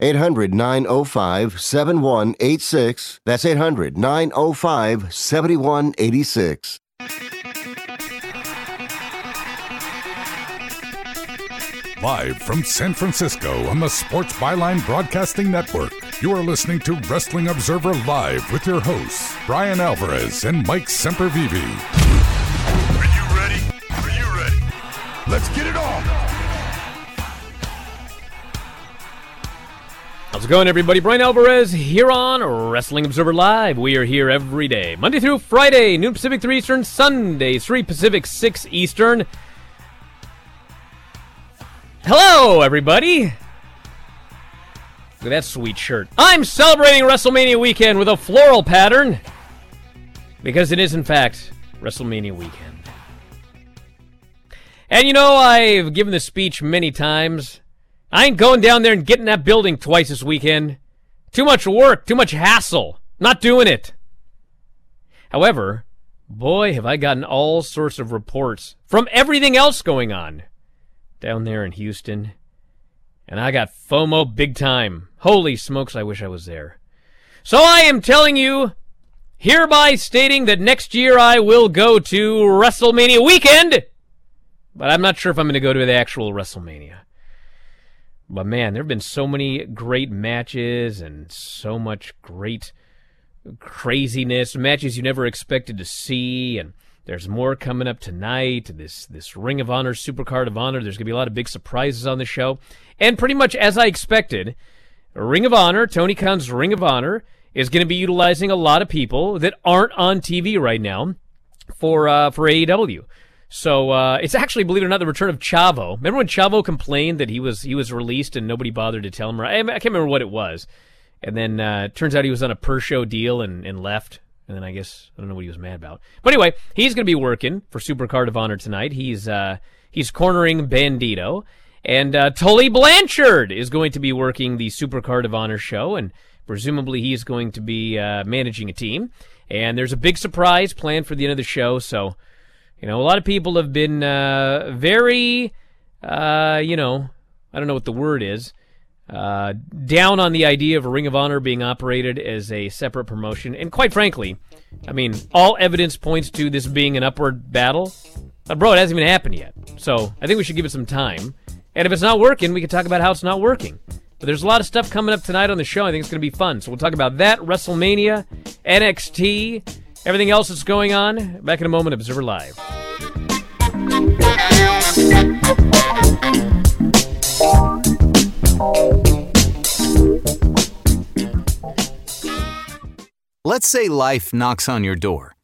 800 905 7186. That's 800 905 7186. Live from San Francisco on the Sports Byline Broadcasting Network, you are listening to Wrestling Observer Live with your hosts, Bryan Alvarez and Mike Sempervive. Are you ready? Are you ready? Let's get it on! How's it going, everybody? Bryan Alvarez here on Wrestling Observer Live. We are here every day, Monday through Friday, noon Pacific, 3 Eastern, Sunday, 3 Pacific, 6 Eastern. Hello, everybody. Look at that sweet shirt. I'm celebrating WrestleMania weekend with a floral pattern because it is, in fact, WrestleMania weekend. And you know, I've given this speech many times. I ain't going down there and getting that building twice this weekend. Too much work, too much hassle. Not doing it. However, boy, have I gotten all sorts of reports from everything else going on down there in Houston. And I got FOMO big time. Holy smokes, I wish I was there. So I am telling you, hereby stating that next year I will go to WrestleMania weekend. But I'm not sure if I'm going to go to the actual WrestleMania. But man, there have been so many great matches and so much great craziness, matches you never expected to see, and there's more coming up tonight. This this Ring of Honor, Supercard of Honor. There's gonna be a lot of big surprises on the show, and pretty much as I expected, Ring of Honor, Tony Khan's Ring of Honor, is going to be utilizing a lot of people that aren't on TV right now for uh, for AEW. So uh, it's actually, believe it or not, the return of Chavo. Remember when Chavo complained that he was he was released and nobody bothered to tell him? I, I can't remember what it was. And then uh, turns out he was on a per show deal and, and left. And then I guess I don't know what he was mad about. But anyway, he's going to be working for Supercard of Honor tonight. He's uh, he's cornering Bandito, and uh, Tully Blanchard is going to be working the Supercard of Honor show, and presumably he's going to be uh, managing a team. And there's a big surprise planned for the end of the show, so you know, a lot of people have been uh, very, uh, you know, I don't know what the word is, uh, down on the idea of a Ring of Honor being operated as a separate promotion. And quite frankly, I mean, all evidence points to this being an upward battle. But bro, it hasn't even happened yet. So I think we should give it some time. And if it's not working, we can talk about how it's not working. But there's a lot of stuff coming up tonight on the show. I think it's going to be fun. So we'll talk about that, WrestleMania, NXT, everything else that's going on. Back in a moment, Observer Live. Let's say life knocks on your door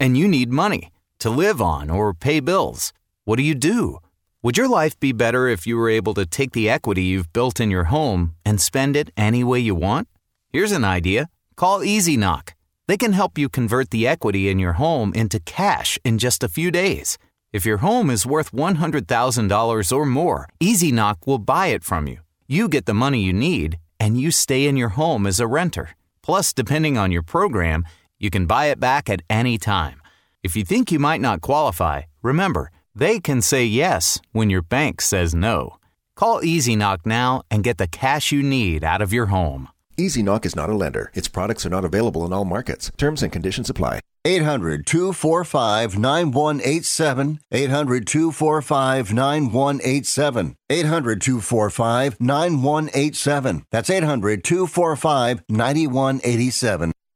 and you need money to live on or pay bills. What do you do? Would your life be better if you were able to take the equity you've built in your home and spend it any way you want? Here's an idea call Easy Knock. They can help you convert the equity in your home into cash in just a few days. If your home is worth $100,000 or more, Easy Knock will buy it from you. You get the money you need, and you stay in your home as a renter. Plus, depending on your program, you can buy it back at any time. If you think you might not qualify, remember, they can say yes when your bank says no. Call Easy Knock now and get the cash you need out of your home. Easy Knock is not a lender. Its products are not available in all markets. Terms and conditions apply. 800 245 9187. 800 245 9187. 800 245 9187. That's 800 245 9187.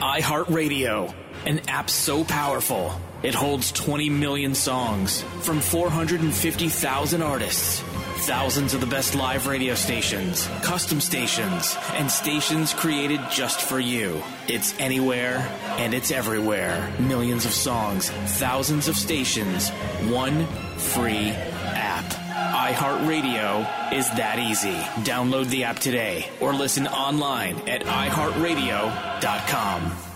iHeartRadio, an app so powerful it holds 20 million songs from 450,000 artists. Thousands of the best live radio stations, custom stations, and stations created just for you. It's anywhere and it's everywhere. Millions of songs, thousands of stations, one free app. iHeartRadio is that easy. Download the app today or listen online at iHeartRadio.com.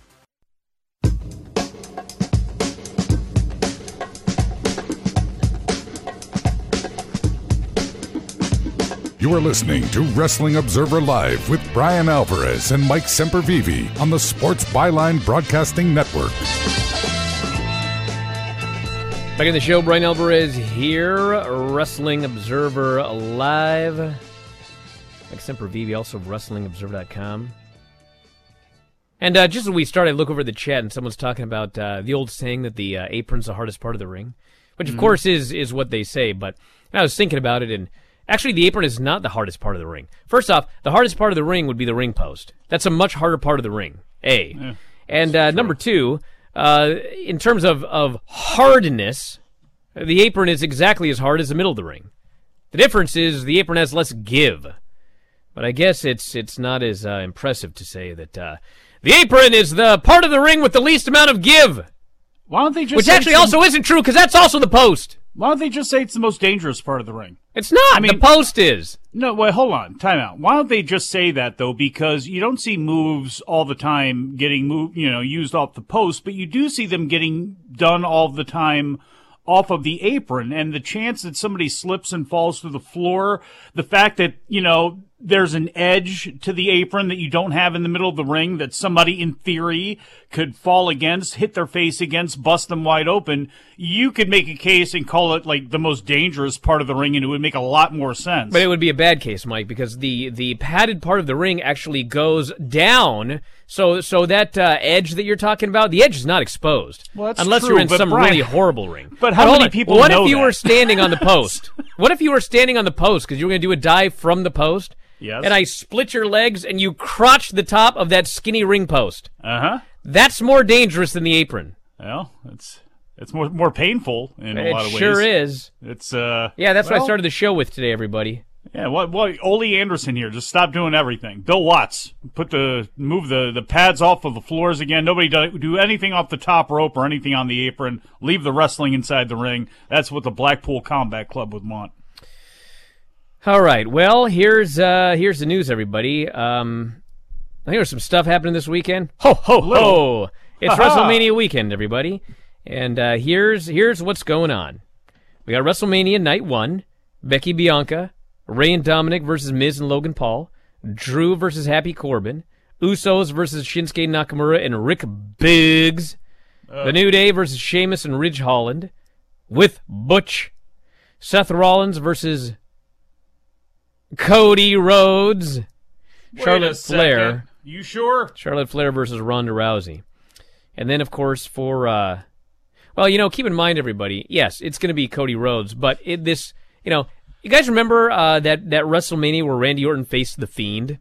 You are listening to Wrestling Observer Live with Bryan Alvarez and Mike Sempervive on the Sports Byline Broadcasting Network. Back in the show, Bryan Alvarez here, Wrestling Observer Live. Mike Sempervive, also WrestlingObserver.com. And uh, just as we started, I look over the chat and someone's talking about uh, the old saying that the uh, apron's the hardest part of the ring, which of course is is what they say. But I was thinking about it, and actually, the apron is not the hardest part of the ring. First off, the hardest part of the ring would be the ring post. That's a much harder part of the ring. A. and uh, number two, uh, in terms of of hardness, the apron is exactly as hard as the middle of the ring. The difference is the apron has less give. But I guess it's it's not as uh, impressive to say that uh, the apron is the part of the ring with the least amount of give, Why don't they just which actually also isn't true because that's also the post. Why don't they just say it's the most dangerous part of the ring? It's not. I mean- the post is. No, wait, hold on. Time out. Why don't they just say that though? Because you don't see moves all the time getting moved, you know, used off the post, but you do see them getting done all the time off of the apron. And the chance that somebody slips and falls to the floor, the fact that, you know, there's an edge to the apron that you don't have in the middle of the ring that somebody in theory could fall against, hit their face against, bust them wide open. You could make a case and call it like the most dangerous part of the ring and it would make a lot more sense. But it would be a bad case, Mike, because the the padded part of the ring actually goes down. So so that uh, edge that you're talking about, the edge is not exposed. Well, that's unless true, you're in some Bryan- really horrible ring. But how hold many people What if you that? were standing on the post? what if you were standing on the post because you were going to do a dive from the post? Yes. And I split your legs and you crotch the top of that skinny ring post. Uh huh. That's more dangerous than the apron. Well, it's it's more more painful in a lot of ways. It sure is. It's uh Yeah, that's what I started the show with today, everybody. Yeah, what what Ole Anderson here, just stop doing everything. Bill Watts, put the move the the pads off of the floors again. Nobody do, do anything off the top rope or anything on the apron. Leave the wrestling inside the ring. That's what the Blackpool Combat Club would want. All right. Well, here's uh here's the news, everybody. Um, I think there's some stuff happening this weekend. Ho ho ho! It's Ha-ha. WrestleMania weekend, everybody, and uh, here's here's what's going on. We got WrestleMania Night One, Becky Bianca, Rey and Dominik versus Miz and Logan Paul, Drew versus Happy Corbin, Usos versus Shinsuke Nakamura and Rick Boogs, The New Day versus Sheamus and Ridge Holland, with Butch, Seth Rollins versus Cody Rhodes, Charlotte Flair You sure? Charlotte Flair versus Ronda Rousey. And then, of course, for, uh, well, you know, keep in mind, everybody, yes, it's going to be Cody Rhodes, but it, this, you know, you guys remember uh, that, that WrestleMania where Randy Orton faced The Fiend?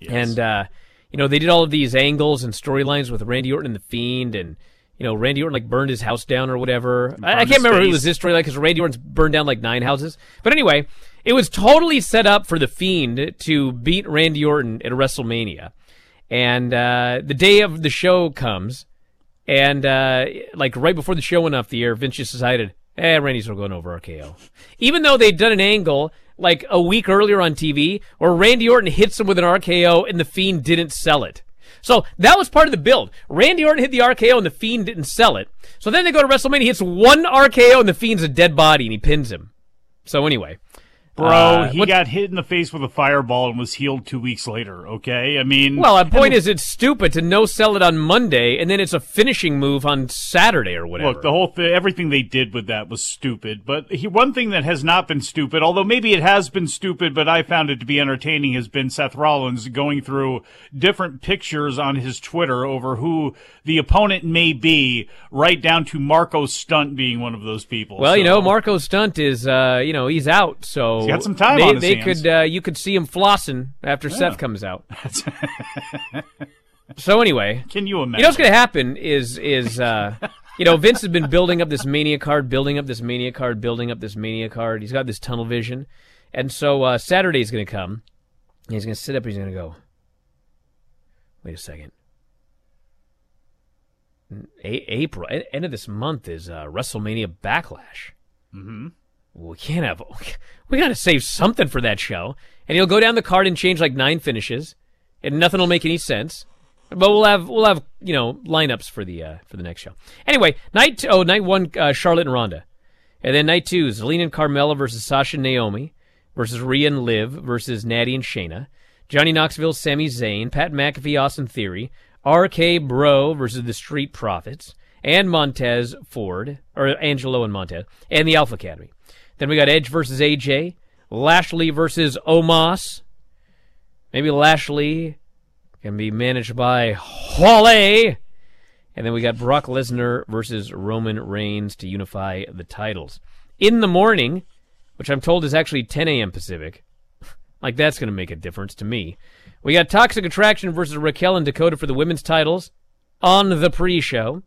Yes. And, uh, you know, they did all of these angles and storylines with Randy Orton and The Fiend, and, you know, Randy Orton, like, burned his house down or whatever. I, I can't remember who was this storyline because Randy Orton's burned down, like, nine houses. But anyway, it was totally set up for The Fiend to beat Randy Orton at WrestleMania. And uh, the day of the show comes, and uh, like right before the show went off the air, Vince just decided, eh, Randy's going over RKO. Even though they'd done an angle like a week earlier on TV where Randy Orton hits him with an RKO and the Fiend didn't sell it. So that was part of the build. Randy Orton hit the RKO and the Fiend didn't sell it. So then they go to WrestleMania, hits one RKO and the Fiend's a dead body and he pins him. So anyway. Bro, uh, he got hit in the face with a fireball and was healed two weeks later, okay? I mean. Well, the point is, it's stupid to no sell it on Monday, and then it's a finishing move on Saturday or whatever. Look, the whole th- everything they did with that was stupid. But he, one thing that has not been stupid, although maybe it has been stupid, but I found it to be entertaining, has been Seth Rollins going through different pictures on his Twitter over who the opponent may be, right down to Marco Stunt being one of those people. Well, you know, Marco Stunt is, uh, you know, he's out, so He's got some time they, on his they hands. could, uh, you could see him flossing after Seth comes out. so anyway, Can you imagine? you know what's going to happen is, is, uh, you know, Vince has been building up this mania card, building up this mania card, building up this mania card. He's got this tunnel vision, and so uh, Saturday's going to come. He's going to sit up. He's going to go. Wait a second. A- April, end of this month is uh, WrestleMania Backlash. Mhm. We can't have. We got to save something for that show, and he'll go down the card and change like nine finishes, and nothing will make any sense. But we'll have we'll have you know lineups for the uh, for the next show. Anyway, night oh night one uh, Charlotte and Ronda, and then night two Zelina and Carmella versus Sasha and Naomi versus Rhea and Liv versus Natty and Shayna, Johnny Knoxville, Sami Zayn, Pat McAfee, Austin Theory, RK Bro versus the Street Profits, and Montez Ford or Angelo and Montez, and the Alpha Academy. Then we got Edge versus AJ, Lashley versus Omos. Maybe Lashley can be managed by Holly. And then we got Brock Lesnar versus Roman Reigns to unify the titles. In the morning, which I'm told is actually 10 a.m. Pacific. like that's going to make a difference to me. We got Toxic Attraction versus Raquel and Dakota for the women's titles on the pre-show.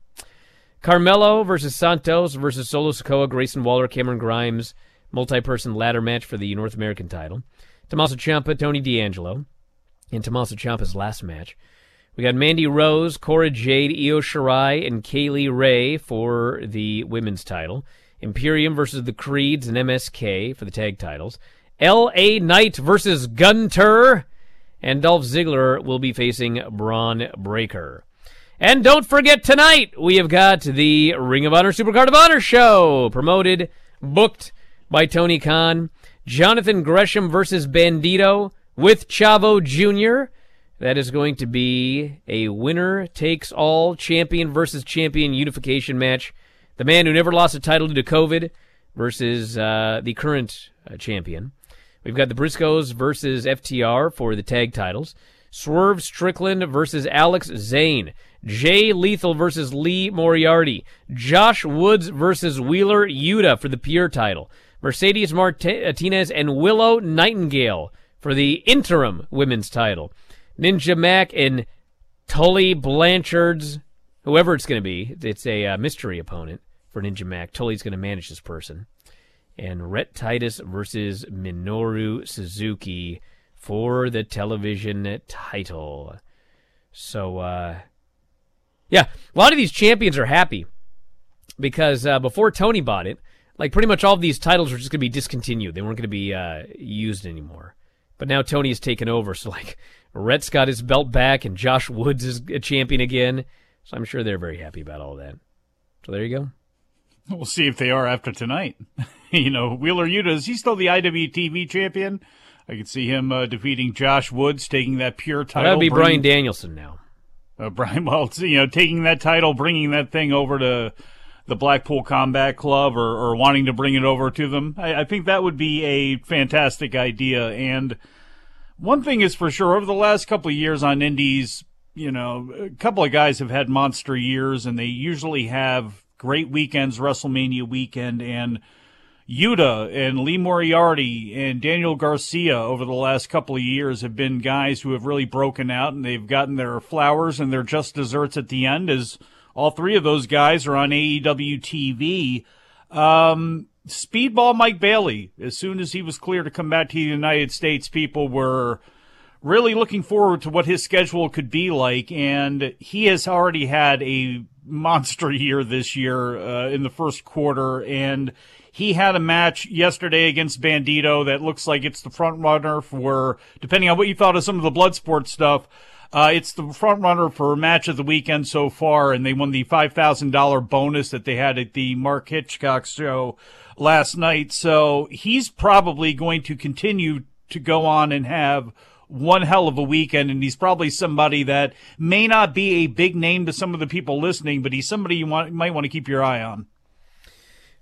Carmelo versus Santos versus Solo Sikoa, Grayson Waller, Cameron Grimes, multi-person ladder match for the North American title. Tommaso Ciampa, Tony D'Angelo, in Tommaso Ciampa's last match. We got Mandy Rose, Cora Jade, Io Shirai, and Kay Lee Ray for the women's title. Imperium versus the Creeds and MSK for the tag titles. L.A. Knight versus Gunther. And Dolph Ziggler will be facing Bron Breakker. And don't forget tonight, we have got the Ring of Honor Supercard of Honor show, promoted, booked by Tony Khan. Jonathan Gresham versus Bandito with Chavo Jr. That is going to be a winner takes all champion versus champion unification match. The man who never lost a title due to COVID versus uh, the current uh, champion. We've got the Briscoes versus FTR for the tag titles. Swerve Strickland versus Alex Zayne. Jay Lethal versus Lee Moriarty. Josh Woods versus Wheeler Yuta for the pure title. Mercedes Martinez and Willow Nightingale for the interim women's title. Ninja Mac and Tully Blanchard's, whoever it's going to be, it's a uh, mystery opponent for Ninja Mac. Tully's going to manage this person. And Rhett Titus versus Minoru Suzuki for the television title. So, uh, yeah, a lot of these champions are happy because uh, before Tony bought it, like pretty much all of these titles were just going to be discontinued. They weren't going to be uh, used anymore. But now Tony has taken over, so like Rhett's got his belt back, and Josh Woods is a champion again. So I'm sure they're very happy about all that. So there you go. We'll see if they are after tonight. you know, Wheeler Yuta, is he still the IWTV champion? I could see him uh, defeating Josh Woods, taking that pure title. That'd be Bryan Danielson now. Uh, Bryan, it's, you know, taking that title, bringing that thing over to the Blackpool Combat Club, or, or wanting to bring it over to them. I, I think that would be a fantastic idea. And One thing is for sure, over the last couple of years on Indies, you know, a couple of guys have had monster years, and they usually have great weekends, WrestleMania weekend, and Yuta and Lee Moriarty and Daniel Garcia over the last couple of years have been guys who have really broken out and they've gotten their flowers and their just desserts at the end as all three of those guys are on AEW TV. Um, Speedball Mike Bailey, as soon as he was clear to come back to the United States, people were really looking forward to what his schedule could be like. And he has already had a monster year this year uh, in the first quarter. And he had a match yesterday against Bandito that looks like it's the front runner for, depending on what you thought of some of the blood sport stuff. Uh, it's the front runner for match of the weekend so far, and they won the five thousand dollar bonus that they had at the Mark Hitchcock show last night. So he's probably going to continue to go on and have one hell of a weekend, and he's probably somebody that may not be a big name to some of the people listening, but he's somebody you want might want to keep your eye on.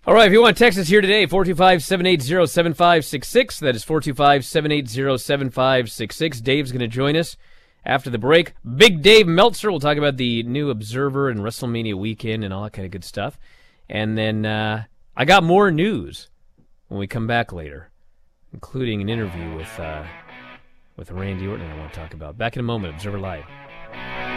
All right, if you want us here today, 425 780 7566. That is 425 780 7566. Dave's going to join us after the break. Big Dave Meltzer will talk about the new Observer and WrestleMania weekend and all that kind of good stuff. And then uh, I got more news when we come back later, including an interview with. Uh, with Randy Orton I want to talk about. Back in a moment, Observer Live.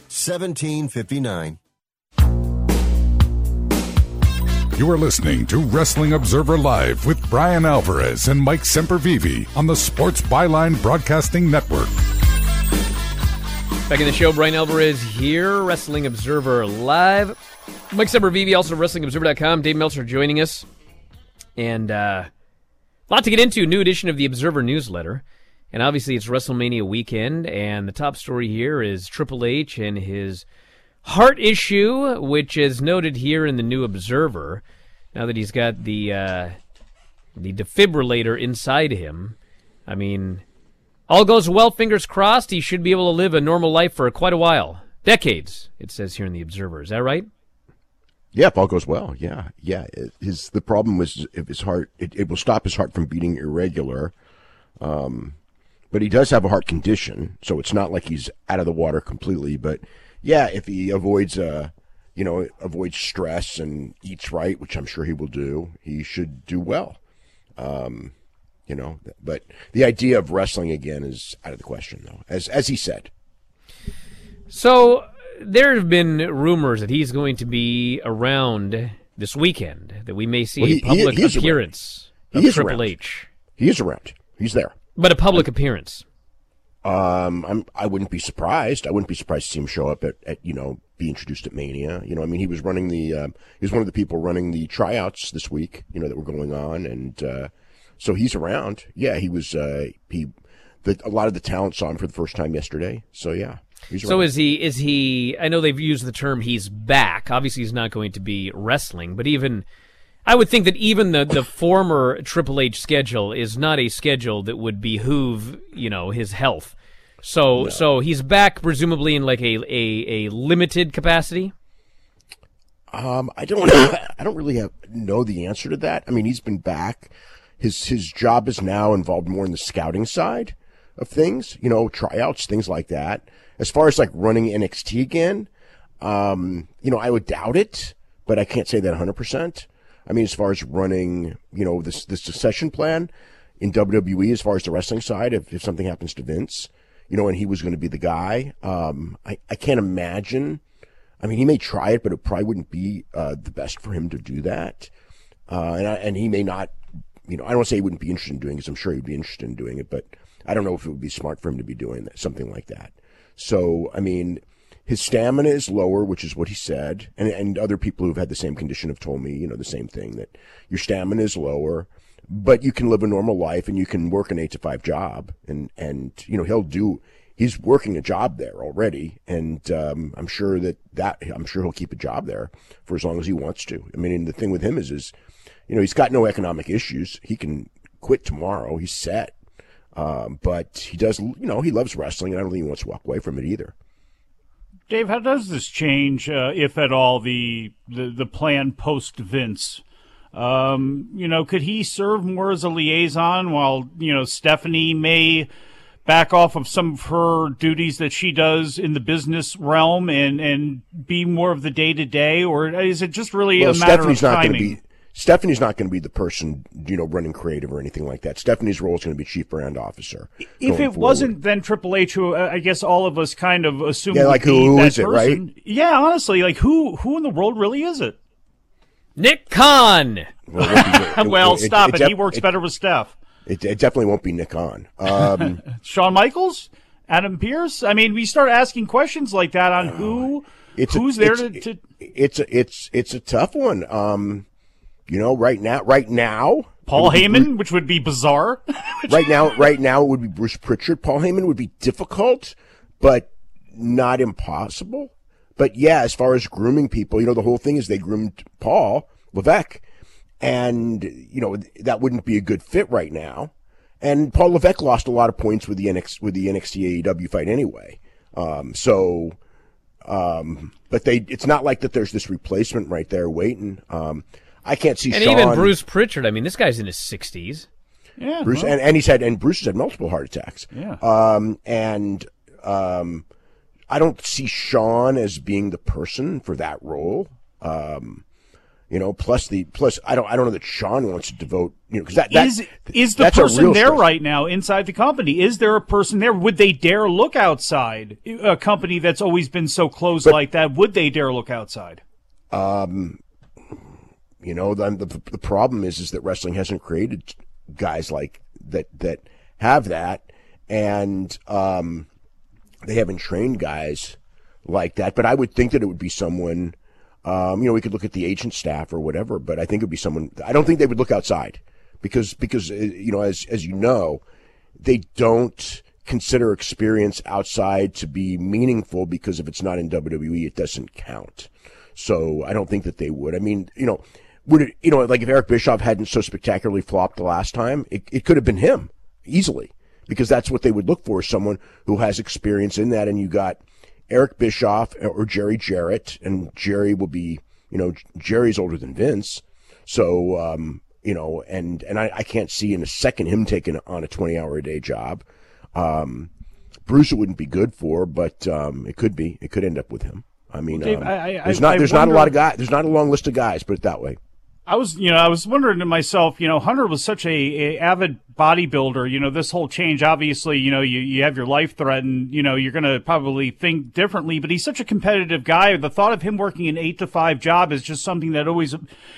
1759. You are listening to Wrestling Observer Live with Bryan Alvarez and Mike Sempervive on the Sports Byline Broadcasting Network. Back in the show, Bryan Alvarez here, Wrestling Observer Live. Mike Sempervive, also WrestlingObserver.com. Dave Meltzer joining us. And uh, a lot to get into. New edition of the Observer newsletter. And obviously, it's WrestleMania weekend. And the top story here is Triple H and his heart issue, which is noted here in the New Observer. Now that he's got the uh, the defibrillator inside him, I mean, all goes well. Fingers crossed. He should be able to live a normal life for quite a while, decades. It says here in the Observer. Is that right? Yeah, if all goes well, yeah, yeah. His the problem was if his heart it, it will stop his heart from beating irregular, um, but he does have a heart condition, so it's not like he's out of the water completely. But yeah, if he avoids uh, you know, avoids stress and eats right, which I'm sure he will do, he should do well. Um, you know, but the idea of wrestling again is out of the question, though, as as he said. So there have been rumors that he's going to be around this weekend, that we may see Well, he- a public he- appearance He of Triple around. H. He is around. He's there. But a public appearance. Um, I'm. I wouldn't be surprised. I wouldn't be surprised to see him show up at, at you know, be introduced at Mania. You know, I mean, he was running the. Um, he was one of the people running the tryouts this week. You know, that were going on, and uh, so he's around. Yeah, he was. Uh, he. The, a lot of the talent saw him for the first time yesterday. So yeah, So is he? Is he? I know they've used the term "he's back." Obviously, he's not going to be wrestling, but even I would think that even the the former Triple H schedule is not a schedule that would behoove you know his health. So so he's back presumably in like a a, a limited capacity. Um, I don't. I don't really have, know the answer to that. I mean, he's been back. His his job is now involved more in the scouting side of things. You know, tryouts, things like that. As far as like running NXT again, um, you know, I would doubt it, but I can't say that 100. I mean, as far as running, you know, this this succession plan in WWE, as far as the wrestling side, if if something happens to Vince, you know, and he was going to be the guy, um, I I can't imagine. I mean, he may try it, but it probably wouldn't be uh, the best for him to do that. Uh, and I, and he may not, you know, I don't say he wouldn't be interested in doing it. 'cause I'm sure he'd be interested in doing it, but I don't know if it would be smart for him to be doing that, something like that. So, I mean, his stamina is lower, which is what he said, and and other people who've had the same condition have told me, you know, the same thing that your stamina is lower, but you can live a normal life and you can work an eight to five job, and and you know he'll do. He's working a job there already, and um, I'm sure that that I'm sure he'll keep a job there for as long as he wants to. I mean, and the thing with him is, is you know, he's got no economic issues. He can quit tomorrow. He's set. Um, but he does, you know, he loves wrestling, and I don't think he wants to walk away from it either. Dave, how does this change, uh, if at all, the the, the plan post Vince? Um, you know, could he serve more as a liaison while you know Stephanie may back off of some of her duties that she does in the business realm and and be more of the day to day, or is it just really Well, a matter Stephanie's of not timing? be. Stephanie's not going to be the person, you know, running creative or anything like that. Stephanie's role is going to be chief brand officer. if it forward. wasn't then Triple H, who uh, I guess all of us kind of assume, Yeah, like be who- who that is it, right? Yeah, honestly, like who who in the world really is it? Nick Khan. Well, it won't it- well, it- stop it. def- he works better with Steph. It, it definitely won't be Nick Khan. Um, Shawn Michaels, Adam Pearce. I mean, we start asking questions like that on who it's a- who's there it's- to, to it's a, it's it's a tough one. Um, you know, right now, right now, Paul it would be Heyman, which would be bizarre. right now, right now, it would be Bruce Pritchard. Paul Heyman would be difficult, but not impossible. But yeah, as far as grooming people, you know, the whole thing is they groomed Paul Levesque, and you know that wouldn't be a good fit right now. And Paul Levesque lost a lot of points with the NXT with the NXT AEW fight anyway. Um, so, um, but they, it's not like that. There's this replacement right there waiting. Um, I can't see And Shawn, even Bruce Pritchard. I mean, this guy's in his sixties. Yeah, Bruce, well, and, and he's had, and Bruce has had multiple heart attacks. Yeah. Um, and, um, I don't see Shawn as being the person for that role. Um, You know, plus the plus I don't I don't know that Shawn wants to devote you know because that, that is is the person there stress. right now inside the company? Is there a person there? Would they dare look outside? A company that's always been so close like that, would they dare look outside? Um, you know, the, the the problem is is that wrestling hasn't created guys like that that have that, and um, they haven't trained guys like that. But I would think that it would be someone. Um, you know, we could look at the agent staff or whatever, but I think it would be someone. I don't think they would look outside because because uh, you know, as as you know, they don't consider experience outside to be meaningful because if it's not in WWE, it doesn't count. So I don't think that they would. I mean, you know, would it, you know, like if Eric Bischoff hadn't so spectacularly flopped the last time, it, it could have been him easily because that's what they would look for someone who has experience in that. And you got Eric Bischoff or Jerry Jarrett, and Jerry will be, you know, Jerry's older than Vince. So, um, you know, and, and I, I can't see in a second him taking on a 20 hour a day job. Um, Bruce it wouldn't be good for, but, um, it could be, it could end up with him. I mean, Dave, um, I- I- there's not, there's not a lot of guys, there's not a long list of guys, put it that way. I was, you know, I was wondering to myself, you know, Hunter was such a, a avid bodybuilder. You know, this whole change, obviously, you know, you, you have your life threatened. You know, you're going to probably think differently. But he's such a competitive guy. The thought of him working an eight to five job is just something that always.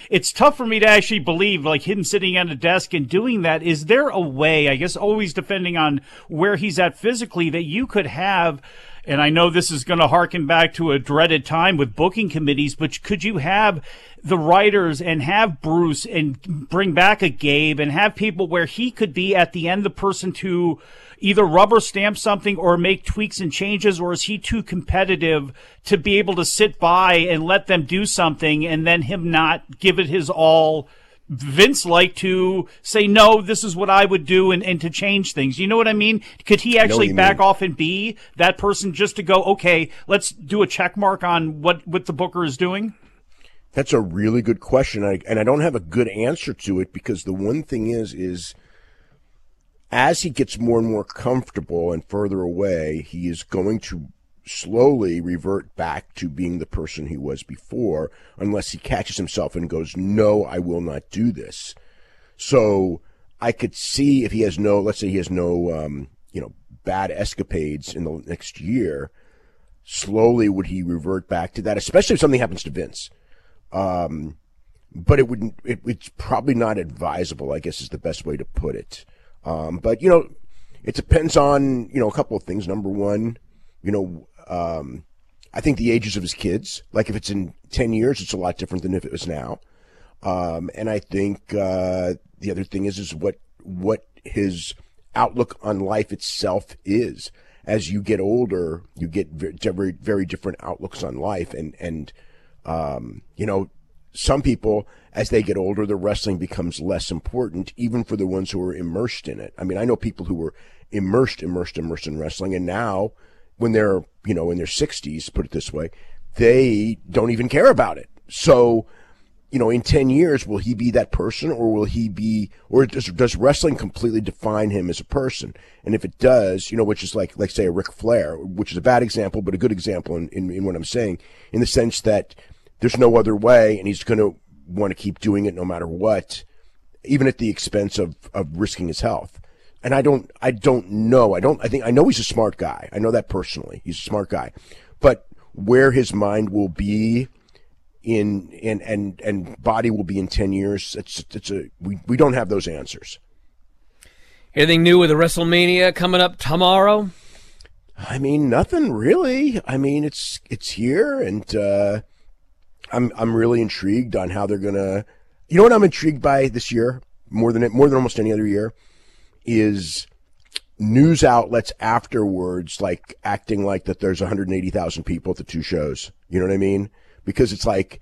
It's tough for me to actually believe, like him sitting at a desk and doing that. Is there a way? I guess always depending on where he's at physically, that you could have. And I know this is going to harken back to a dreaded time with booking committees, but could you have the writers and have Bruce and bring back a Gabe and have people where he could be at the end the person to either rubber stamp something or make tweaks and changes, or is he too competitive to be able to sit by and let them do something and then him not give it his all? Vince like to say, no, this is what I would do and, and to change things. You know what I mean? Could he actually back mean. off and be that person just to go, okay, let's do a check mark on what, what the booker is doing? That's a really good question, I, and I don't have a good answer to it because the one thing is, is as he gets more and more comfortable and further away, he is going to slowly revert back to being the person he was before, unless he catches himself and goes, "No, I will not do this." So I could see if he has no, let's say he has no, um, you know, bad escapades in the next year. Slowly, would he revert back to that? Especially if something happens to Vince. Um, but it wouldn't. It, it's probably not advisable. I guess is the best way to put it. Um, but you know, it depends on you know a couple of things. Number one, you know, um, I think the ages of his kids. Like if it's in ten years, it's a lot different than if it was now. Um, and I think uh, the other thing is is what what his outlook on life itself is. As you get older, you get very, very different outlooks on life, and and um, you know, some people, as they get older, the wrestling becomes less important, even for the ones who are immersed in it. I mean, I know people who were immersed, immersed, immersed in wrestling, and now, when they're, you know, in their 60s, put it this way, they don't even care about it. So, you know, in 10 years, will he be that person or will he be, or does, does wrestling completely define him as a person? And if it does, you know, which is like, like say a Ric Flair, which is a bad example, but a good example in, in, in what I'm saying, in the sense that there's no other way and he's going to want to keep doing it no matter what, even at the expense of, of risking his health. And I don't, I don't know. I don't, I think, I know he's a smart guy. I know that personally. He's a smart guy, but where his mind will be in, in, and, and body will be in 10 years, it's, it's a, we, we don't have those answers. Anything new with the WrestleMania coming up tomorrow? I mean, nothing really. I mean, it's, it's here and, uh, I'm, I'm really intrigued on how they're going to, you know what I'm intrigued by this year more than, it more than almost any other year is news outlets afterwards, like acting like that there's 180,000 people at the two shows. You know what I mean? Because it's like,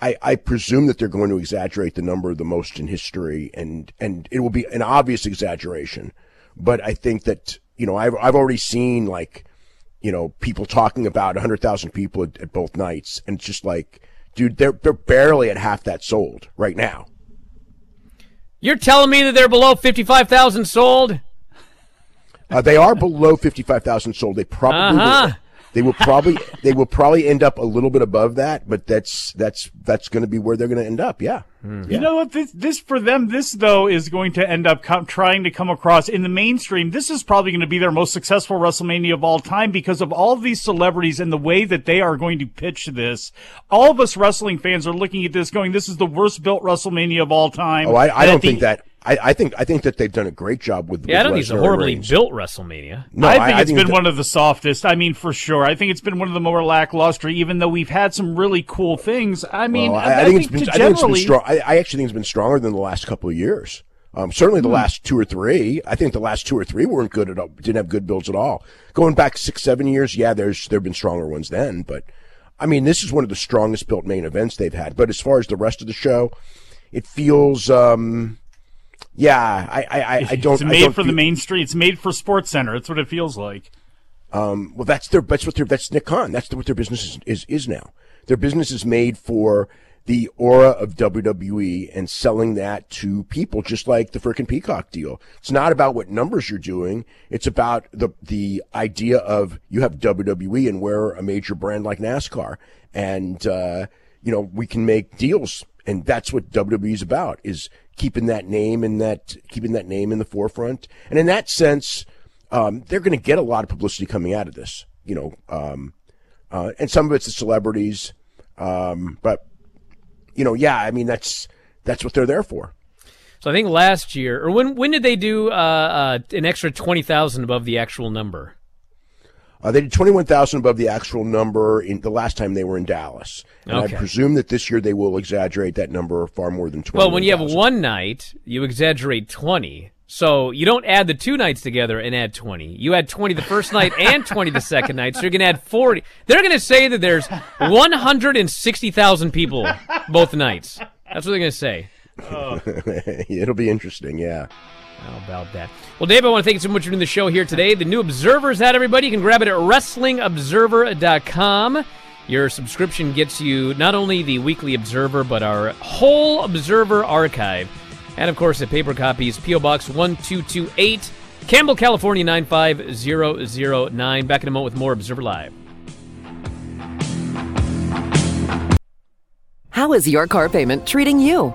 I, I presume that they're going to exaggerate the number the most in history and, and it will be an obvious exaggeration. But I think that, you know, I've, I've already seen like, you know, people talking about 100,000 people at, at both nights. And it's just like, dude, they're, they're barely at half that sold right now. You're telling me that they're below 55,000 sold? Uh, they are below 55,000 sold. They probably Uh-huh. Were, They will probably they will probably end up a little bit above that, but that's that's that's going to be where they're going to end up. Yeah. Hmm. You know what? This, this for them, this though is going to end up com- trying to come across in the mainstream. This is probably going to be their most successful WrestleMania of all time because of all of these celebrities and the way that they are going to pitch this. All of us wrestling fans are looking at this, going, "This is the worst built WrestleMania of all time." Oh, I, I don't the- think that. I, I think I think that they've done a great job with. Yeah, I don't think it's a horribly built WrestleMania. No, I think it's been that- one of the softest. I mean, for sure. I think it's been one of the more lackluster, even though we've had some really cool things. I mean, Well, I, I, think, it's been. to I think it's been generally- strong. I, I actually think it's been stronger than the last couple of years. Um, certainly the Hmm. last two or three. I think the last two or three weren't good at all. Didn't have good builds at all. Going back six, seven years, yeah, there's there've been stronger ones then. But I mean, this is one of the strongest built main events they've had. But as far as the rest of the show, it feels. Um, yeah, I, I, I, I don't. It's made don't for the main street. It's made for Sports Center. That's what it feels like. Um, well, that's their that's what their that's Nick Khan. That's what their business is, is is now. Their business is made for the aura of WWE and selling that to people, just like the frickin' Peacock deal. It's not about what numbers you're doing. It's about the the idea of you have WWE and we're a major brand like NASCAR, and uh, you know we can make deals, and that's what WWE is about: is keeping that name in that keeping that name in the forefront. And in that sense um, they're going to get a lot of publicity coming out of this, you know, um, uh, and some of it's the celebrities, um, but you know, yeah, I mean that's that's what they're there for. So I think last year, or when when did they do uh, uh, an extra twenty thousand above the actual number? Uh, they did twenty one thousand above the actual number in the last time they were in Dallas, and Okay. I presume that this year they will exaggerate that number far more than twenty. Well, when you have one night, you exaggerate 20. So you don't add the two nights together and add 20. You add 20 the first night and 20 the second night. So you're going to add 40. They're going to say that there's 160,000 people both nights. That's what they're going to say. it'll be interesting. Yeah. How about that? Well, Dave, I want to thank you so much for doing the show here today. The new Observer's out, everybody. You can grab it at WrestlingObserver.com. Your subscription gets you not only the weekly Observer, but our whole Observer archive. And, of course, the paper copies, P.O. Box 1228, Campbell, California 95009. Back in a moment with more Observer Live. How is your car payment treating you?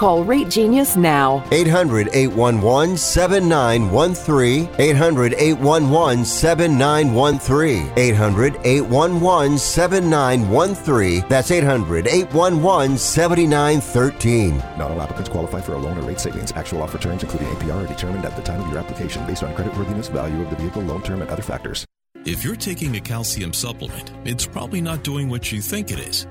Call Rate Genius now. 800 811 7913. 800 811 7913. 800 811 7913. That's 800 811 7913. Not all applicants qualify for a loan or rate savings. Actual offer terms, including APR, are determined at the time of your application based on creditworthiness, value of the vehicle, loan term, and other factors. If you're taking a calcium supplement, it's probably not doing what you think it is.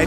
At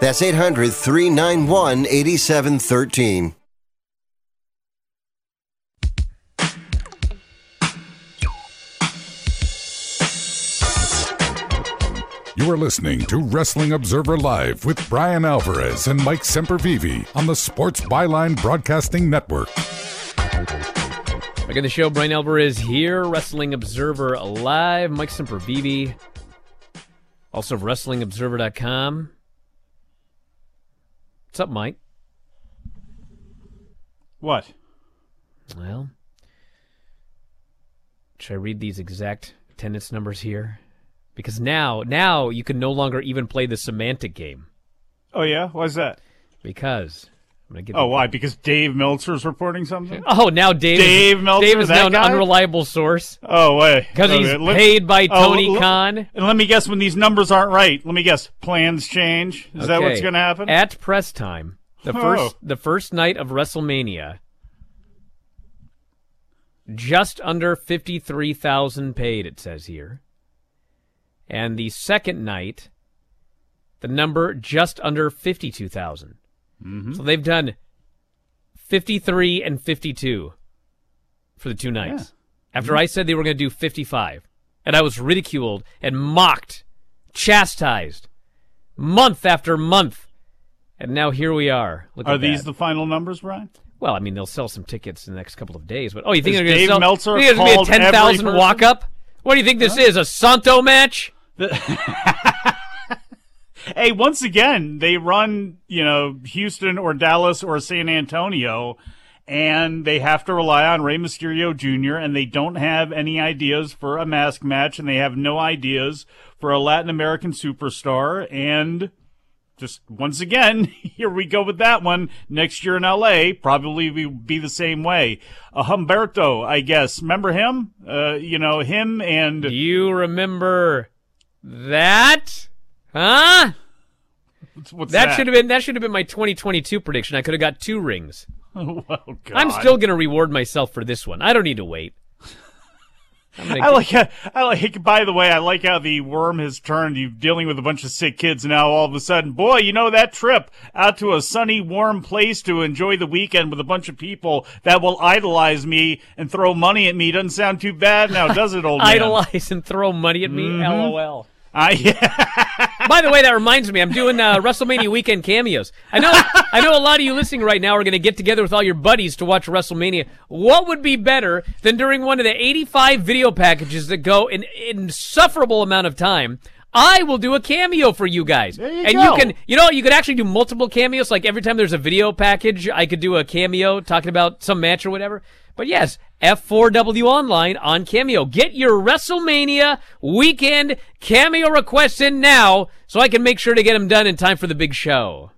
That's 800 391 8713. You are listening to Wrestling Observer Live with Bryan Alvarez and Mike Sempervive on the Sports Byline Broadcasting Network. Back in the show, Bryan Alvarez here, Wrestling Observer Live. Mike Sempervive, also of WrestlingObserver.com. What's up, Mike? What? Well, should I read these exact attendance numbers here? Because now, now you can no longer even play the semantic game. Oh yeah, why's that? Because I'm gonna get. Oh, why? Because Dave Meltzer's reporting something. Oh, now Dave. Dave is, Meltzer, Dave is now an guy? unreliable source. Oh wait, because Okay, oh, he's let- paid by Oh, Tony l- Khan. And let me guess, when these numbers aren't right, let me guess, plans change. Is that what's going to happen? At press time, the Oh. first the first night of WrestleMania, just under fifty three thousand paid. It says here, and the second night, the number just under fifty two Mhm. So they've done fifty three and fifty two for the two nights. After Mm-hmm. I said they were going to do fifty five, and I was ridiculed and mocked, chastised, month after month. And now here we are. Look Are these that. the final numbers, Bryan? Well, I mean, they'll sell some tickets in the next couple of days. But oh, you think Has they're going to Dave sell? Meltzer think there's gonna be a ten thousand walk up? What do you think this is? A Santo match? Hey, once again, they run, you know, Houston or Dallas or San Antonio, and they have to rely on Rey Mysterio Jr., and they don't have any ideas for a mask match, and they have no ideas for a Latin American superstar, and just once again, here we go with that one. Next year in LA, probably will be the same way. Uh, Humberto, I guess. Remember him? Uh, you know, him and. You remember that? Huh? What's that, that? should have been that should have been my 2022 prediction. I could have got two rings. well, God. I'm still going to reward myself for this one. I don't need to wait. Gonna I get- like how, I like by the way, I like how the worm has turned. You're dealing with a bunch of sick kids now all of a sudden. Boy, you know that trip out to a sunny, warm place to enjoy the weekend with a bunch of people that will idolize me and throw money at me doesn't sound too bad now, does it, old man? idolize and throw money at me. Mhm. LOL. I By the way, that reminds me, I'm doing uh, WrestleMania weekend cameos. I know, I know, a lot of you listening right now are going to get together with all your buddies to watch WrestleMania. What would be better than during one of the 85 video packages that go an insufferable amount of time? I will do a cameo for you guys, you and go. you can, you know, you could actually do multiple cameos. Like every time there's a video package, I could do a cameo talking about some match or whatever. But yes, F4W Online on Cameo. Get your WrestleMania weekend cameo requests in now so I can make sure to get them done in time for the big show.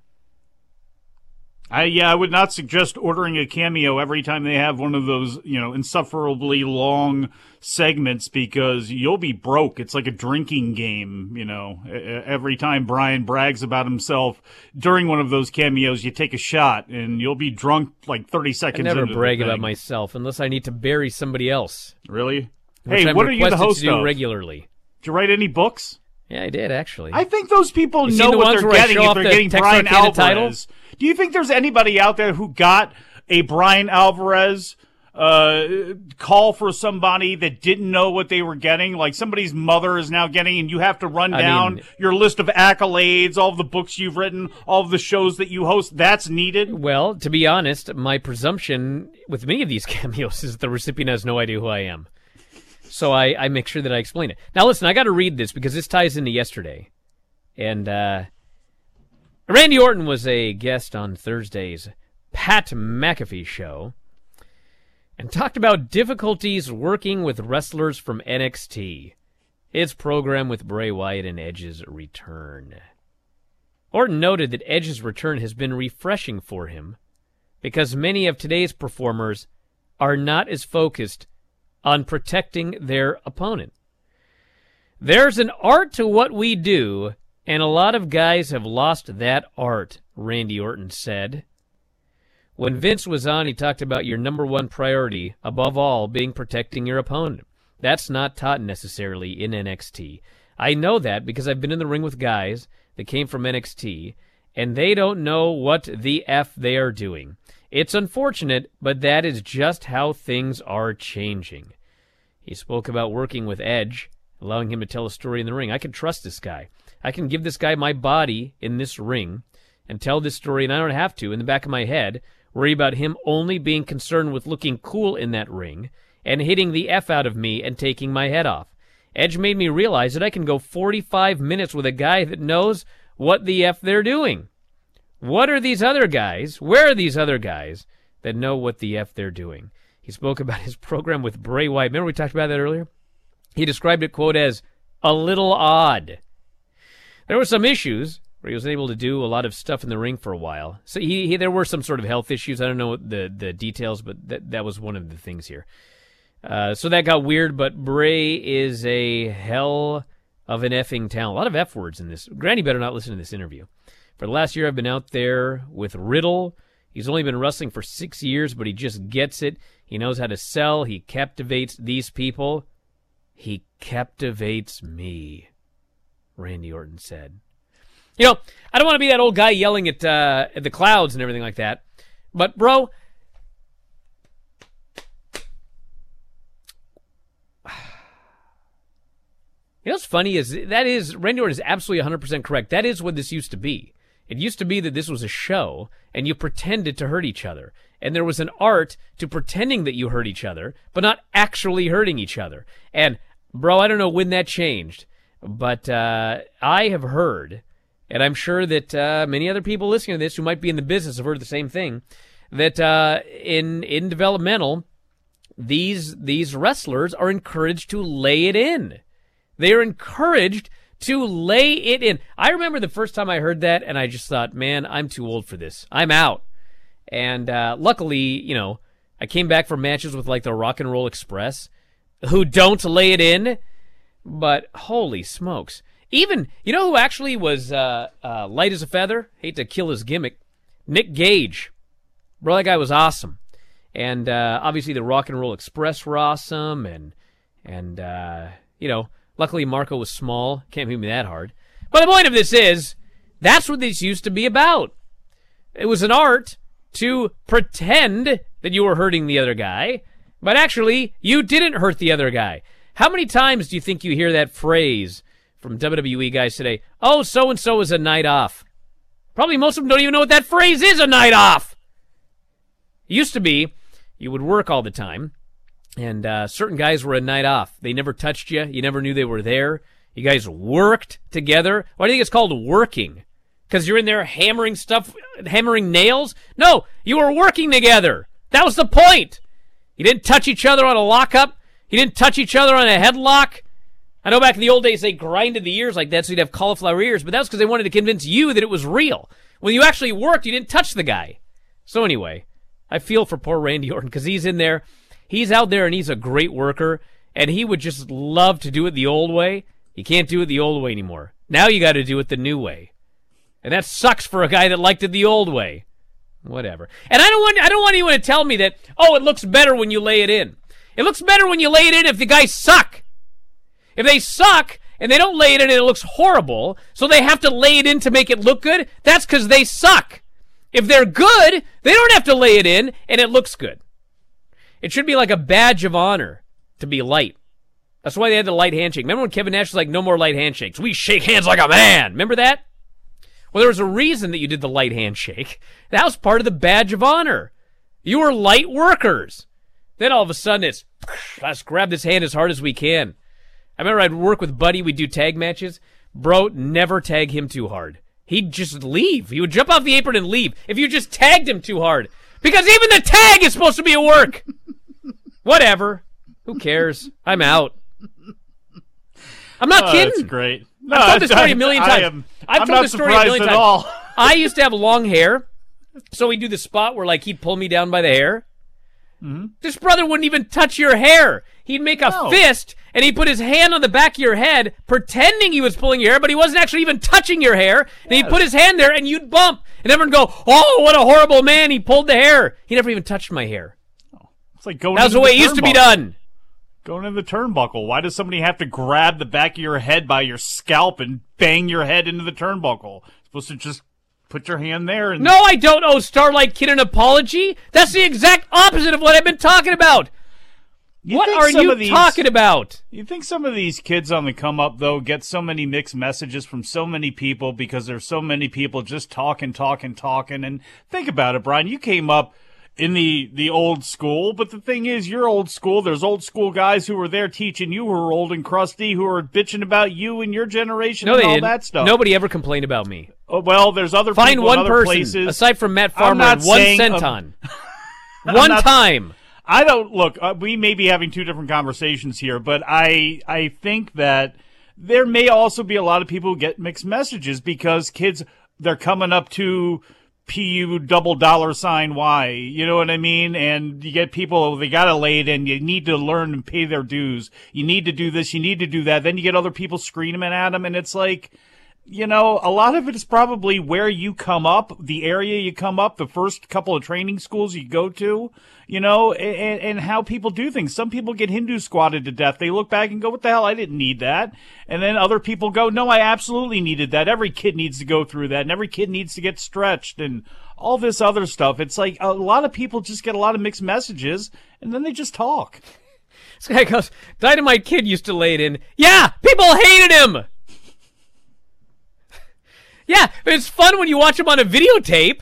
I yeah, I would not suggest ordering a cameo every time they have one of those, you know, insufferably long segments because you'll be broke. It's like a drinking game, you know. Every time Bryan brags about himself during one of those cameos, you take a shot and you'll be drunk like 30 seconds I never brag about myself unless I need to bury somebody else. Really? Which Hey, I'm what are you the host to do of? regularly? Did you write any books? Yeah, I did actually. I think those people You seen know the what ones they're where I getting show if off they're the getting Texarkana Bryan title? Alvarez. Do you think there's anybody out there who got a Bryan Alvarez uh, call for somebody that didn't know what they were getting, like somebody's mother is now getting, and you have to run I down mean- your list of accolades, all of the books you've written, all of the shows that you host. That's needed. Well, to be honest, my presumption with many of these cameos is that the recipient has no idea who I am. So I, I make sure that I explain it. Now, listen, I got to read this because this ties into yesterday. And uh, Randy Orton was a guest on Thursday's Pat McAfee show and talked about difficulties working with wrestlers from NXT. His program with Bray Wyatt and Edge's return. Orton noted that Edge's return has been refreshing for him because many of today's performers are not as focused on protecting their opponent. There's an art to what we do, and a lot of guys have lost that art, Randy Orton said. When Vince was on, he talked about your number one priority, above all, being protecting your opponent. That's not taught necessarily in NXT. I know that because I've been in the ring with guys that came from NXT, and they don't know what the F they are doing. It's unfortunate, but that is just how things are changing. He spoke about working with Edge, allowing him to tell a story in the ring. I can trust this guy. I can give this guy my body in this ring and tell this story, and I don't have to, in the back of my head, worry about him only being concerned with looking cool in that ring and hitting the F out of me and taking my head off. Edge made me realize that I can go 45 minutes with a guy that knows what the F they're doing. What are these other guys? Where are these other guys that know what the F they're doing? He spoke about his program with Bray Wyatt. Remember we talked about that earlier? He described it, quote, as a little odd. There were some issues where he was able to do a lot of stuff in the ring for a while. So he, he there were some sort of health issues. I don't know the the details, but that that was one of the things here. Uh, so that got weird, but Bray is a hell of an effing talent. A lot of F words in this. Granny better not listen to this interview. For the last year, I've been out there with Riddle. He's only been wrestling for six years, but he just gets it. He knows how to sell. He captivates these people. He captivates me, Randy Orton said. You know, I don't want to be that old guy yelling at uh, at the clouds and everything like that, but bro, You know what's funny is that is Randy Orton is absolutely 100% correct. That is what this used to be. It used to be that this was a show and you pretended to hurt each other. And there was an art to pretending that you hurt each other, but not actually hurting each other. And bro, I don't know when that changed, but uh, I have heard, and I'm sure that uh, many other people listening to this who might be in the business have heard the same thing, that uh, in in developmental, these these wrestlers are encouraged to lay it in. They are encouraged to lay it in. I remember the first time I heard that, and I just thought, man, I'm too old for this. I'm out. And uh, luckily, you know, I came back from matches with like the Rock and Roll Express, who don't lay it in. But holy smokes! Even you know who actually was uh, uh, light as a feather. Hate to kill his gimmick. Nick Gage, bro, that guy was awesome. And uh, obviously the Rock and Roll Express were awesome, and and uh, you know Luckily, Marco was small. Can't hit me that hard. But the point of this is, that's what this used to be about. It was an art to pretend that you were hurting the other guy, but actually, you didn't hurt the other guy. How many times do you think you hear that phrase from WWE guys today? Oh, so and so is a night off. Probably most of them don't even know what that phrase is a night off. It used to be you would work all the time, and uh, certain guys were a night off. They never touched you. You never knew they were there. You guys worked together. Why do you think it's called working? Because you're in there hammering stuff, hammering nails? No, you were working together. That was the point. You didn't touch each other on a lockup. You didn't touch each other on a headlock. I know back in the old days they grinded the ears like that so you'd have cauliflower ears, but that was because they wanted to convince you that it was real. When you actually worked, you didn't touch the guy. So anyway, I feel for poor Randy Orton because he's in there he's out there and he's a great worker, and he would just love to do it the old way. You can't do it the old way anymore. Now you got to do it the new way, and that sucks for a guy that liked it the old way. Whatever. And I don't want I don't want anyone to tell me that oh it looks better when you lay it in. It looks better when you lay it in if the guys suck. If they suck and they don't lay it in and it looks horrible, so they have to lay it in to make it look good, that's because they suck. If they're good, they don't have to lay it in and it looks good. It should be like a badge of honor to be light. That's why they had the light handshake. Remember when Kevin Nash was like, no more light handshakes? We shake hands like a man. Remember that? Well, there was a reason that you did the light handshake. That was part of the badge of honor. You were light workers. Then all of a sudden it's, let's grab this hand as hard as we can. I remember I'd work with Buddy. We'd do tag matches. Bro, never tag him too hard. He'd just leave. He would jump off the apron and leave if you just tagged him too hard. Because even the tag is supposed to be a work. Whatever. Who cares? I'm out. I'm not Oh, kidding. That's great. No, I've told this story a I- million I times. am- I've I'm told not this story a surprised million at times. all. I used to have long hair, so we'd do the spot where like he'd pull me down by the hair. Mm-hmm. This brother wouldn't even touch your hair. He'd make a No. fist and he'd put his hand on the back of your head, pretending he was pulling your hair, but he wasn't actually even touching your hair. And he'd put his hand there and you'd bump. And everyone go, "Oh, what a horrible man! He pulled the hair. He never even touched my hair." It's like going. That was the way it used to be done. Going in the turnbuckle. Why does somebody have to grab the back of your head by your scalp and bang your head into the turnbuckle? supposed to just put your hand there and No, I don't owe Starlight Kid an apology. That's the exact opposite of what I've been talking about. You what are you these- talking about? You think some of these kids on the come up though get so many mixed messages from so many people because there's so many people just talking, talking, talking. And think about it, Bryan. You came up in the the old school, but the thing is, you're old school. There's old school guys who were there teaching you who are old and crusty, who are bitching about you and your generation No, and all didn't. that stuff. Nobody ever complained about me. Oh, well, there's other Find one other person places. aside from Matt I'm Farmer one saying, um, centon. I'm one not- time. I don't look. Uh, we may be having two different conversations here, but I I think that there may also be a lot of people who get mixed messages because kids they're coming up to pu double dollar sign y. You know what I mean? And you get people they gotta lay it in. You need to learn and pay their dues. You need to do this. You need to do that. Then you get other people screaming at them, and it's like you know, a lot of it is probably where you come up, the area you come up, the first couple of training schools you go to, you know, and, and how people do things. Some people get Hindu squatted to death. They look back and go, what the hell? I didn't need that. And then other people go, no, I absolutely needed that. Every kid needs to go through that and every kid needs to get stretched and all this other stuff. It's like a lot of people just get a lot of mixed messages and then they just talk. This guy goes, Dynamite Kid used to lay it in. Yeah, people hated him. yeah, it's fun when you watch him on a videotape,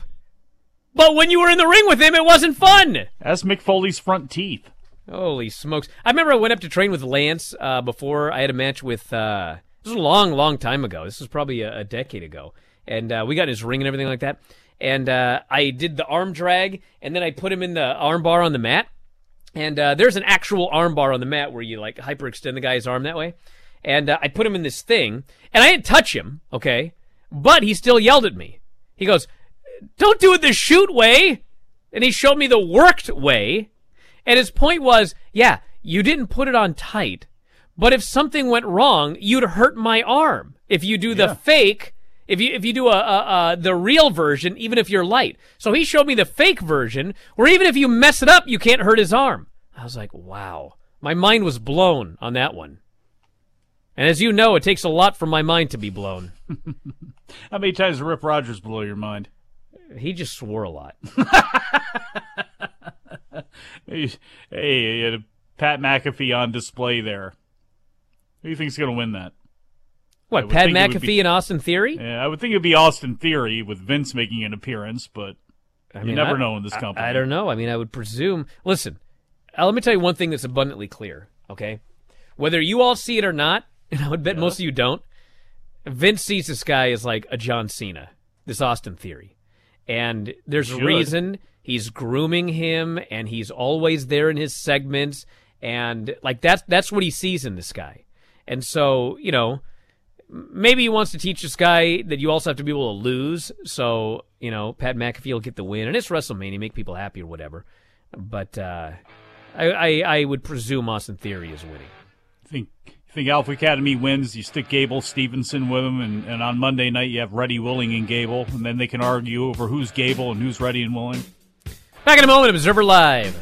but when you were in the ring with him, it wasn't fun. That's Mick Foley's front teeth. Holy smokes! I remember I went up to train with Lance uh, before I had a match with. Uh, this was a long, long time ago. This was probably a, a decade ago, and uh, we got in his ring and everything like that. And uh, I did the arm drag, and then I put him in the arm bar on the mat. And uh, there's an actual arm bar on the mat where you like hyperextend the guy's arm that way. And uh, I put him in this thing, and I didn't touch him, okay? But he still yelled at me. He goes, "Don't do it the shoot way," and he showed me the worked way. And his point was, yeah, you didn't put it on tight, but if something went wrong, you'd hurt my arm. If you do the fake, if you if you do a, a, a the real version, even if you're light. So he showed me the fake version, where even if you mess it up, you can't hurt his arm. I was like, wow, my mind was blown on that one. And as you know, it takes a lot for my mind to be blown. How many times did Rip Rogers blow your mind? He just swore a lot. Hey, hey, had a Pat McAfee on display there. Who do you think's going to win that? What, Pat it would McAfee be- and Austin Theory? Yeah, I would think it'd be Austin Theory with Vince making an appearance, but I you mean, never I- know in this company. I, don't know. I mean, I would presume. Listen, uh, let me tell you one thing that's abundantly clear. Okay, whether you all see it or not, and I would bet most of you don't. Vince sees this guy as like a John Cena, this Austin Theory, and there's a reason he's grooming him, and he's always there in his segments, and like that's that's what he sees in this guy, and so you know maybe he wants to teach this guy that you also have to be able to lose. So, you know, Pat McAfee will get the win, and it's WrestleMania, make people happy or whatever. But uh, I, I, I would presume Austin Theory is winning. think think Alpha Academy wins. You stick Gable Stevenson with him, and, and on Monday night you have Ready, Willing, and Gable, and then they can argue over who's Gable and who's Ready and Willing. Back in a moment, Observer Live.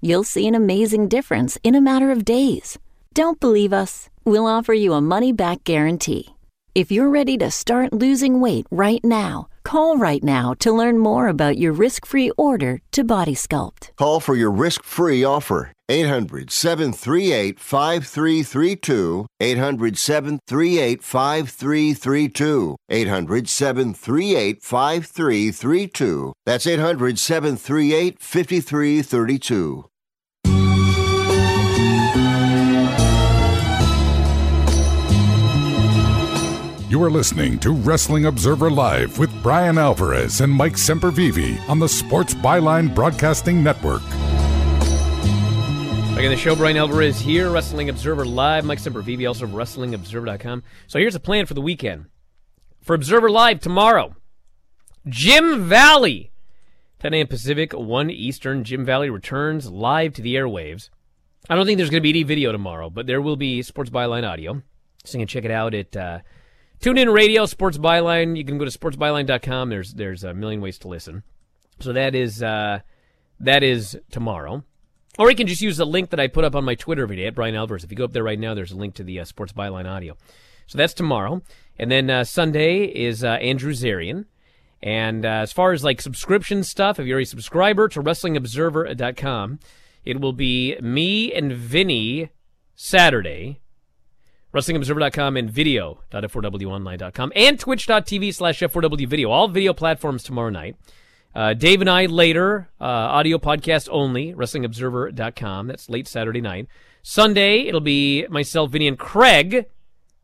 You'll see an amazing difference in a matter of days. Don't believe us? We'll offer you a money back guarantee. If you're ready to start losing weight right now, call right now to learn more about your risk free order to Body Sculpt. Call for your risk free offer. 800 738 5332. 800 738 5332. 800 738 5332. That's 800 738 5332. You are listening to Wrestling Observer Live with Bryan Alvarez and Mike Sempervive on the Sports Byline Broadcasting Network. Back in the show, Bryan Alvarez here, Wrestling Observer Live. Mike Sempervive, also of WrestlingObserver.com. So here's a plan for the weekend. For Observer Live tomorrow, Jim Valley, 10 a.m. Pacific, 1 Eastern. Jim Valley returns live to the airwaves. I don't think there's going to be any video tomorrow, but there will be Sports Byline audio. So you can check it out at uh, TuneIn Radio, Sports Byline. You can go to sportsbyline.com. There's there's a million ways to listen. So that is uh, that is tomorrow. Or you can just use the link that I put up on my Twitter every day at Bryan Alvarez. If you go up there right now, there's a link to the uh, Sports Byline audio. So that's tomorrow. And then uh, Sunday is uh, Andrew Zarian. And uh, as far as like subscription stuff, if you're a subscriber to WrestlingObserver.com, it will be me and Vinny Saturday. WrestlingObserver.com and video.f4wonline.com and twitch.tv slash F4W video. All video platforms tomorrow night. Uh, Dave and I later, uh, audio podcast only, WrestlingObserver.com. That's late Saturday night. Sunday, it'll be myself, Vinny, and Craig,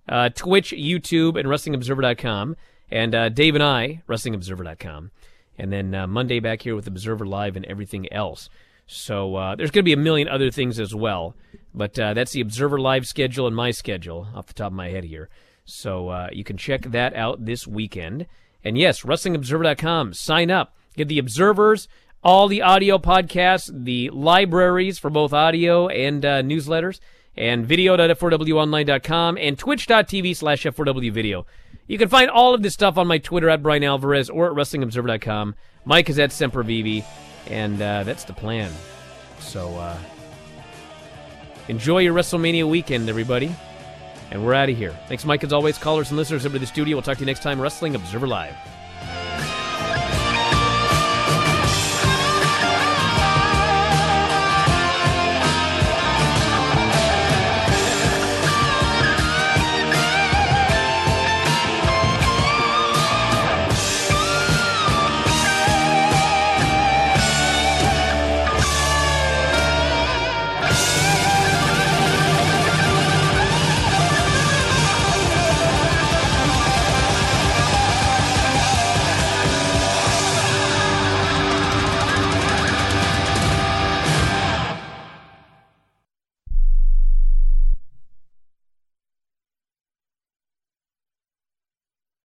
uh, Twitch, YouTube, and WrestlingObserver.com. And uh, Dave and I, WrestlingObserver.com. And then uh, Monday back here with Observer Live and everything else. So uh, there's going to be a million other things as well. But uh, that's the Observer Live schedule and my schedule off the top of my head here. So uh, you can check that out this weekend. And yes, WrestlingObserver.com. Sign up. Get the Observers, all the audio podcasts, the libraries for both audio and uh, newsletters, and video.f4wonline.com and twitch.tv slash f4w video. You can find all of this stuff on my Twitter at Bryan Alvarez or at WrestlingObserver.com. Mike is at Sempervive, and uh, that's the plan. So uh, enjoy your WrestleMania weekend, everybody. And we're out of here. Thanks, Mike, as always. Callers and listeners over to the studio. We'll talk to you next time. Wrestling Observer Live.